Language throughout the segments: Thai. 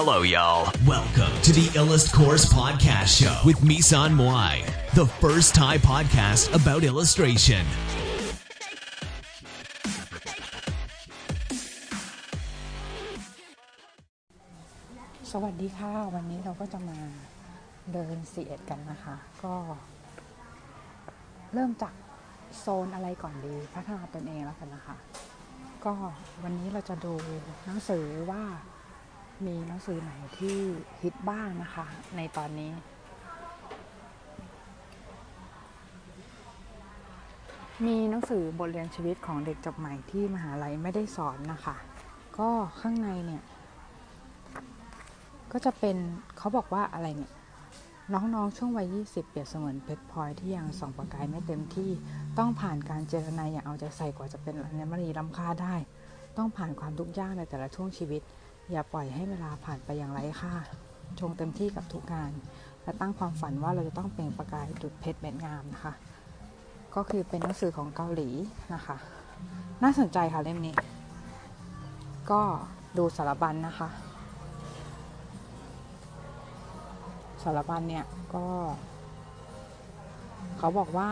Hello, y'all. Welcome to the Illust Course Podcast Show with Misan Moai, the first Thai podcast about illustration. สวัสดีค่ะ วันนี้เราก็จะมาเดินเสีเอ็ดกันนะคะ ก็ เริ่มจากโซนอะไรก่อนดี พัฒนาตนเองแล้วกันนะคะ ก็วันนี้เราจะดูหนังสือว่า มีหนังสือไหนที่ฮิตบ้างนะคะ ในตอนนี้ มีหนังสือบทเรียนชีวิตของเด็กจบใหม่ที่มหาลัยไม่ได้สอนนะคะ ก็ข้างในเนี่ย ก็จะเป็นเขาบอกว่าอะไรเนี่ย น้องๆช่วงวัย 20 เปรียบเสมือนเพชรพลอยที่ยังส่องประกายไม่เต็มที่ต้องผ่านการเจรนายอย่างเอาใจใส่กว่าจะเป็นอัญมณีล้ำค่าได้ ต้องผ่านความทุกข์ยากในแต่ละช่วงชีวิต อย่าปล่อยให้เวลาผ่านไปอย่างไร้ค่าชงเต็มที่กับทุกงาน และตั้งความฝันว่าเราจะต้องเปล่งประกายดุจเพชรเม็ดงามนะคะ ก็คือเป็นหนังสือของเกาหลีนะคะ น่าสนใจค่ะเล่มนี้ ก็ดูสารบัญนนะคะ สารบัญเนี่ยก็ เขาบอกว่า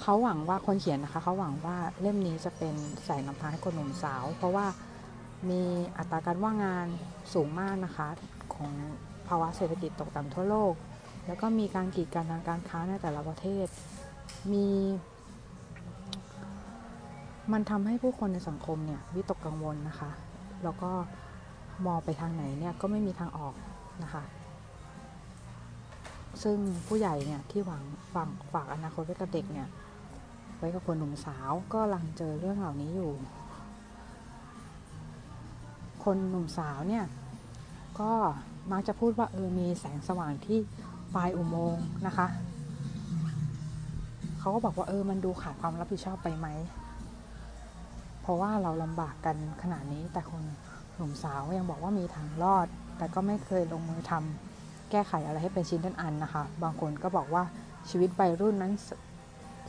เขาหวังว่าคนเขียนนะคะ เขาหวังว่าเล่มนี้จะเป็นแสงนำทางให้คนหนุ่มสาว เพราะว่า มีอัตราการว่างงานสูงมากนะคะของภาวะเศรษฐกิจตกต่ำทั่วโลก แล้วก็มีการกีดกันทางการค้าในแต่ละประเทศ มี มันทำให้ผู้คนในสังคมเนี่ยวิตกกังวลนะคะ แล้วก็มองไปทางไหนเนี่ยก็ไม่มีทางออกนะคะ ซึ่งผู้ใหญ่เนี่ยที่หวังฝังฝากอนาคตไว้กับเด็กเนี่ยไว้กับคนหนุ่มสาวก็ลังเจอเรื่องเหล่านี้อยู่ คนหนุ่มสาวเนี่ยก็มักจะพูดว่าเออมีแสงสว่างที่ปลายอุโมงค์นะคะเขาก็บอกว่าเออมันดูขาดความรับผิดชอบไปไหม เพราะว่าเราลำบากกันขนาดนี้แต่คนหนุ่มสาวยังบอกว่ามีทางรอด แต่ก็ไม่เคยลงมือทำแก้ไขอะไรให้เป็นชิ้นเป็นอันนะคะ บางคนก็บอกว่าชีวิตวัยรุ่นนั้น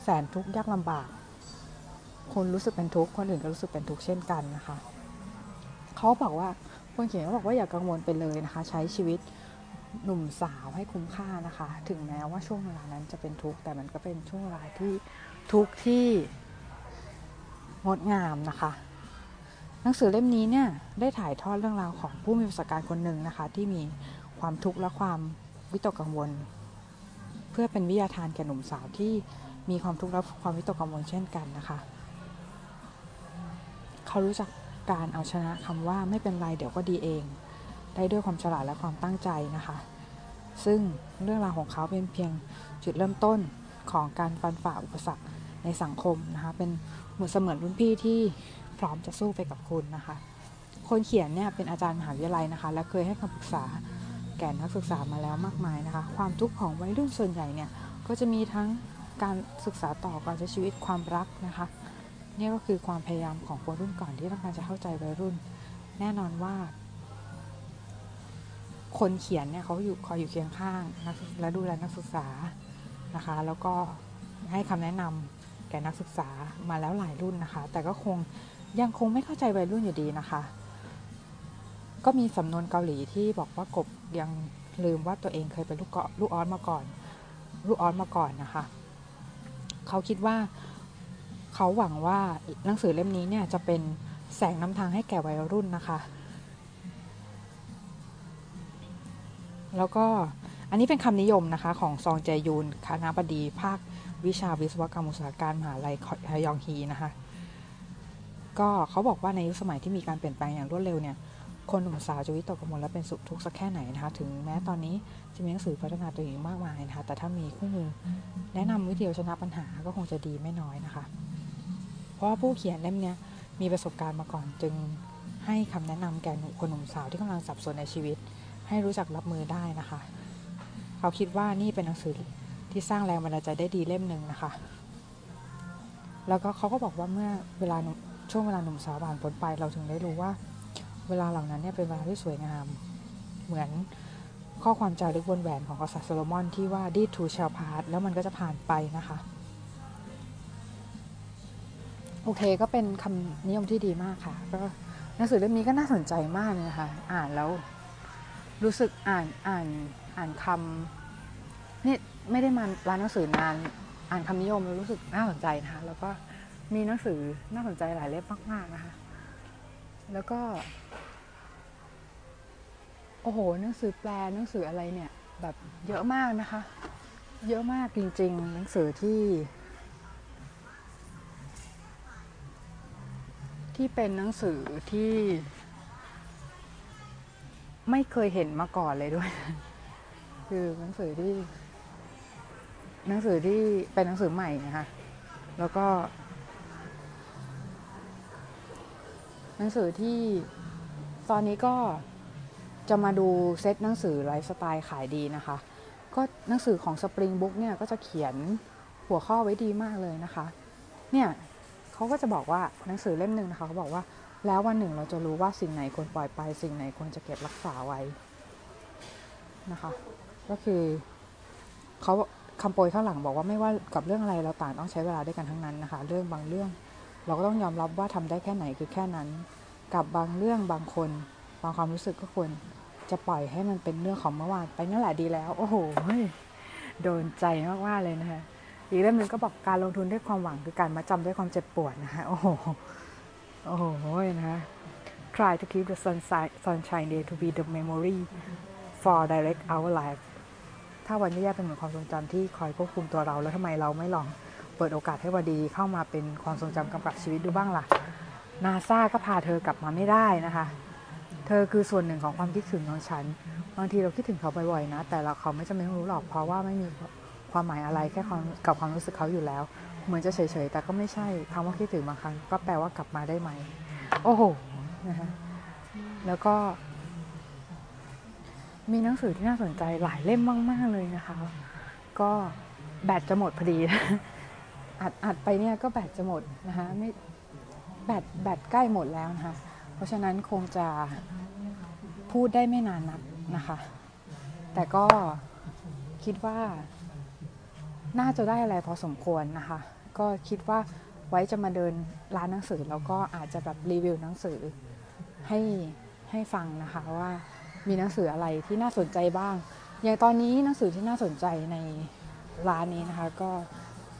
แสนทุกข์ยากลำบาก คนรู้สึกเป็นทุกข์คนอื่นก็รู้สึกเป็นทุกข์เช่นกันนะคะ เขาบอกว่าคนเขียนเขาบอกว่าอย่ากังวลไปเลยนะคะ ใช้ชีวิตหนุ่มสาวให้คุ้มค่านะคะ ถึงแม้ว่าช่วงเวลานั้นจะเป็นทุกข์แต่มันก็เป็นช่วงเวลาที่ทุกข์ที่งดงามนะคะ หนังสือเล่มนี้เนี่ยได้ถ่ายทอดเรื่องราวของผู้มีประสบการณ์คนหนึ่งนะคะ ที่มีความทุกข์และความวิตกกังวล เพื่อเป็นวิทยาทานแก่หนุ่มสาวที่มีความทุกข์และความวิตกกังวลเช่นกันนะคะ เขารู้จัก การเอาชนะคำว่าไม่เป็นไรเดี๋ยวก็ดีเอง ได้ด้วยความฉลาดและความตั้งใจนะคะ ซึ่งเรื่องราวของเขาเป็นเพียงจุดเริ่มต้นของการฟันฝ่าอุปสรรคในสังคมนะคะ เป็นเหมือนเสมือนรุ่นพี่ที่พร้อมจะสู้ไปกับคุณนะคะ คนเขียนเนี่ยเป็นอาจารย์มหาวิทยาลัยนะคะ และเคยให้คำปรึกษาแก่นักศึกษามาแล้วมากมายนะคะ ความทุกข์ของวัยรุ่นส่วนใหญ่เนี่ยก็จะมีทั้งการศึกษาต่อการใช้ชีวิตความรักนะคะ นี่ก็คือความพยายามของคนรุ่นก่อนที่ต้องการจะเข้าใจวัยรุ่น แน่นอนว่า คนเขียนเนี่ยเขาอยู่คอยอยู่เคียงข้างนักและดูแลนักศึกษานะคะ แล้วก็ให้คำแนะนำแก่นักศึกษามาแล้วหลายรุ่นนะคะ แต่ก็คงยังคงไม่เข้าใจวัยรุ่นอยู่ดีนะคะ ก็มีสำนวนเกาหลีที่บอกว่ากบยังลืมว่าตัวเองเคยเป็นลูกเกาะลูกออสมาก่อน ลูกออสมาก่อนนะคะ เขาคิดว่า เขาหวังว่าหนังสือเล่มนี้เนี่ยจะเป็นแสงนำทางให้แก่วัยรุ่นนะคะ แล้วก็อันนี้เป็นคำนิยมนะคะของซองแจยูนคณะบดีภาควิชาวิศวกรรมอุตสาหการมหาลัยฮยองฮีนะคะ ก็เขาบอกว่าในยุคสมัยที่มีการเปลี่ยนแปลงอย่างรวดเร็วเนี่ย คนหนุ่มสาวจะวิตกกังวลและเป็นสุขทุกข์สักแค่ไหนนะคะ ถึงแม้ตอนนี้จะมีหนังสือพัฒนาตัวเองมากมายนะคะ แต่ถ้ามีคู่มือแนะนำวิธีเอาชนะปัญหาก็คงจะดีไม่น้อยนะคะ ราะว่าผู้เขียนเล่มนี้มีประสบการณ์มาก่อนจึงให้คำแนะนำแก่คนหนุ่มสาวที่กำลังสับสนในชีวิต ให้รู้จักรับมือได้นะคะ เขาคิดว่านี่เป็นหนังสือที่สร้างแรงบันดาลใจได้ดีเล่มหนึ่งนะคะ แล้วก็เขาก็บอกว่าเมื่อเวลาช่วงเวลาหนุ่มสาวผ่านพ้นไปเราถึงได้รู้ว่า เวลาเหล่านั้นเนี่ยเป็นเวลาที่สวยงาม เหมือนข้อความจารึกบนแหวนของกษัตริย์โซโลมอนที่ว่าดีทูชาพาร์แล้วมันก็จะผ่านไปนะคะ โอเคก็เป็นคำนิยมที่ดีมากค่ะก็หนังสือเล่มนี้ก็น่าสนใจมากเลยนะคะอ่านแล้วรู้สึกอ่านอ่านอ่านคำนี่ไม่ได้มาร้านหนังสือนานอ่านคำนิยมแล้วรู้สึกน่าสนใจนะคะแล้วก็มีหนังสือน่าสนใจหลายเล่มมากๆนะคะ แล้วก็ โอ้โหหนังสือแปลหนังสืออะไรเนี่ย แบบเยอะมากนะคะ เยอะมากจริง ๆ หนังสือที่ ที่เป็นหนังสือที่ ไม่เคยเห็นมาก่อนเลยด้วย คือหนังสือที่ หนังสือที่เป็นหนังสือใหม่นะคะ แล้วก็ หนังสือที่ตอนนี้ก็จะมาดูเซตหนังสือไลฟ์สไตล์ขายดีนะคะ ก็หนังสือของ Spring Book เนี่ยก็จะเขียนหัวข้อไว้ดีมากเลยนะคะ เนี่ย เขาก็จะบอกว่าหนังสือเล่มหนึ่งนะคะเขาบอกว่า แล้ววันหนึ่งเราจะรู้ว่าสิ่งไหนควรปล่อยไป สิ่งไหนควรจะเก็บรักษาไว้นะคะ ก็คือเขาคำโปรยข้างหลังบอกว่าไม่ว่ากับเรื่องอะไรเราต่างต้องใช้เวลาด้วยกันทั้งนั้นนะคะ เรื่องบางเรื่อง เราก็ต้องยอมรับว่าทำได้แค่ไหนคือแค่นั้น กับบางเรื่องบางคน บางความรู้สึกก็ควรจะปล่อยให้มันเป็นเรื่องของเมื่อวานไปนั่นแหละดีแล้ว โอ้โหโดนใจมากๆเลยนะคะ อีกเรื่องหนึ่งก็บอกการลงทุนด้วยความหวังคือการมาจำด้วยความเจ็บปวดนะคะโอ้โหโอ้โหนะคะ try to keep the sunshine sunshine day to be the memory for direct our life ถ้าวันแย่ๆเป็นเหมือนความทรงจำที่คอยควบคุมตัวเรา แล้วทำไมเราไม่ลองเปิดโอกาสให้วันดีเข้ามาเป็นความทรงจำกำกับชีวิตดูบ้างล่ะนาซาก็พาเธอกลับมาไม่ได้นะคะ เธอคือส่วนหนึ่งของความคิดถึงของฉัน บางทีเราคิดถึงเขาบ่อยๆนะ แต่เราเขาไม่จำเป็นต้องรู้หรอก เพราะว่าไม่มี ความหมายอะไรแค่ความกับความรู้สึกเขาอยู่แล้ว เหมือนจะเฉยๆ แต่ก็ไม่ใช่คำว่าคิดถึงบางครั้งก็แปลว่ากลับมาได้ไหม โอ้โหนะคะแล้วก็ มีหนังสือที่น่าสนใจหลายเล่มมาก ๆ เลยนะคะ ก็แบตจะหมดพอดีอัดอัดไปเนี่ยก็แบตจะหมดนะคะไม่แบตแบตใกล้หมดแล้วนะคะ เพราะฉะนั้นคงจะพูดได้ไม่นานนักนะคะ แต่ก็คิดว่า น่าจะได้อะไรพอสมควรนะคะ ก็คิดว่าไว้จะมาเดินร้านหนังสือแล้วก็อาจจะแบบรีวิวหนังสือให้ให้ฟังนะคะว่ามีหนังสืออะไรที่น่าสนใจบ้าง อย่างตอนนี้หนังสือที่น่าสนใจในร้านนี้นะคะ ก็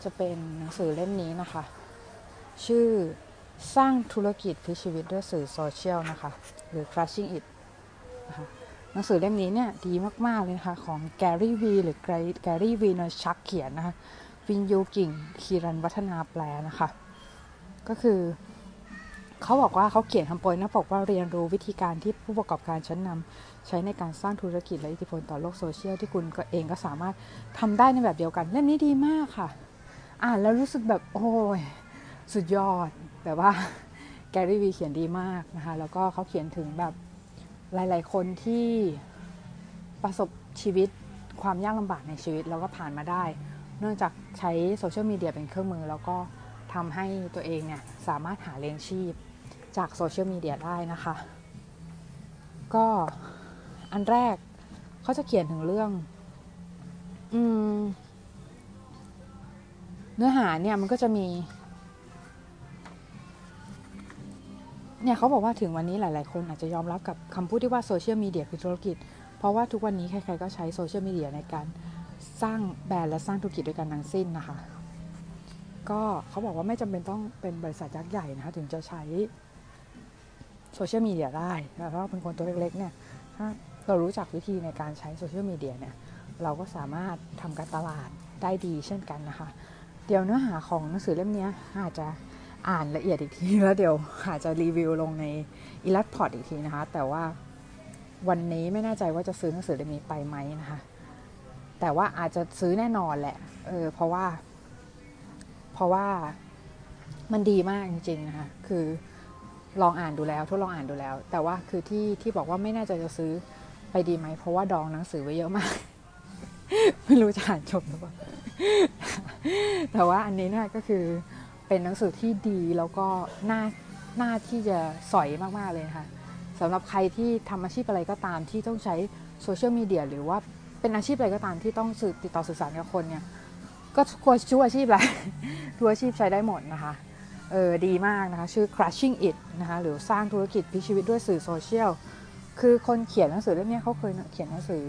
จะเป็นหนังสือเล่มนี้นะคะ ชื่อสร้างธุรกิจพิชีวิตด้วยสื่อโซเชียลนะคะ หรือ crushing it นะคะ หนังสือเล่มนี้เนี่ยดีมาก ๆ เลยนะคะของแกรี่วีหรือแกรี่วีนอชักเขียนนะคะวินยูกิ่งคีรันวัฒนาแปลนะคะ ก็คือเขาบอกว่าเขาเขียนคำโปรยนะบอกว่าเรียนรู้วิธีการที่ผู้ประกอบการชั้นนำใช้ในการสร้างธุรกิจและอิทธิพลต่อโลกโซเชียลที่คุณก็เองก็สามารถทำได้ในแบบเดียวกันเล่มนี้ดีมากค่ะ อ่านแล้วรู้สึกแบบโอ้ยสุดยอดแบบว่าแกรี่วีเขียนดีมากนะคะ แล้วก็เขาเขียนถึงแบบ หลาย ๆ คนที่ประสบชีวิตความยากลำบากในชีวิตแล้วก็ผ่านมาได้ เนื่องจากใช้โซเชียลมีเดียเป็นเครื่องมือ แล้วก็ทำให้ตัวเองเนี่ยสามารถหาเลี้ยงชีพจากโซเชียลมีเดียได้นะคะ ก็อันแรกเขาจะเขียนถึงเรื่องอเนื้อหาเนี่ยมันก็จะมี เนี่ยเขาบอกว่าถึงวันนี้หลาย ๆ คนอาจจะยอมรับกับคำพูดที่ว่าโซเชียลมีเดียคือธุรกิจ เพราะว่าทุกวันนี้ใคร ๆ ก็ใช้โซเชียลมีเดียในการสร้างแบรนด์และสร้างธุรกิจด้วยกันทั้งสิ้นนะคะ ก็เขาบอกว่าไม่จำเป็นต้องเป็นบริษัทยักษ์ใหญ่นะคะถึงจะใช้โซเชียลมีเดียได้แล้วก็เป็นคนตัวเล็ก ๆ เนี่ย ถ้าเรารู้จักวิธีในการใช้โซเชียลมีเดียเนี่ย เราก็สามารถทำการตลาดได้ดีเช่นกันนะคะ เดี๋ยวเนื้อหาของหนังสือเล่มนี้อาจจะ อ่านละเอียดอีกทีแล้วเดี๋ยวอาจจะรีวิวลงในอีลัดพอร์ตอีกทีนะคะ แต่ว่าวันนี้ไม่แน่ใจว่าจะซื้อหนังสือเล่มนี้ไปไหมนะคะ แต่ว่าอาจจะซื้อแน่นอนแหละ เออ เพราะว่า เพราะว่ามันดีมากจริงๆนะคะ คือลองอ่านดูแล้ว ทดลองอ่านดูแล้ว แต่ว่าคือที่ที่บอกว่าไม่น่ใจะจะซื้อไปดีไหม เพราะว่าดองหนังสือไว้เยอะมาก ไม่รู้จะอ่านจบหรือเปล่า แต่ว่าอันนี้เนี่ยก็คือ เป็นหนังสือที่ดีแล้วก็น่าน่าที่จะสอยมาก ๆ เลยค่ะสำหรับใครที่ทำอาชีพอะไรก็ตามที่ต้องใช้โซเชียลมีเดียหรือว่าเป็นอาชีพอะไรก็ตามที่ต้องสื่อติดต่อสื่อสารกับคนเนี่ยก็ควรช่วอาชีพอะไรทุกอาชีพใช้ได้หมดนะคะเออดีมากนะคะชื่อ crushing it นะคะหรือสร้างธุรกิจพิชีวิตด้วยสื่อโซเชียลคือคนเขียนหนังสือเล่มนี้เขาเคยเขียนหนังสือ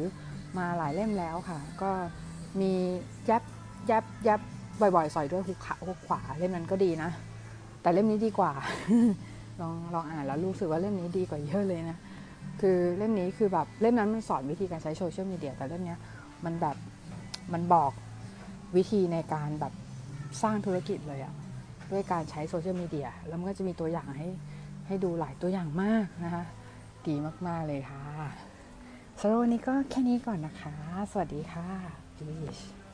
มาหลายเล่มแล้วค่ะ ก็มียับยับยับ บ่อยๆใส่ด้วยหุกขาหุกขวาเล่มนั้นก็ดีนะ แต่เล่มนี้ดีกว่า ลองลองอ่านแล้วรู้สึกว่าเล่มนี้ดีกว่าเยอะเลยนะ คือเล่มนี้คือแบบเล่มนั้นมันสอนวิธีการใช้โซเชียลมีเดียแต่เล่มนี้มันแบบมันบอกวิธีในการแบบสร้างธุรกิจเลยอะด้วยการใช้โซเชียลมีเดียแล้วมันก็จะมีตัวอย่างให้ให้ดูหลายตัวอย่างมากนะคะดีมาก ๆ เลยค่ะสำหรับวันนี้ก็แค่นี้ก่อนนะคะ สวัสดีค่ะ Peace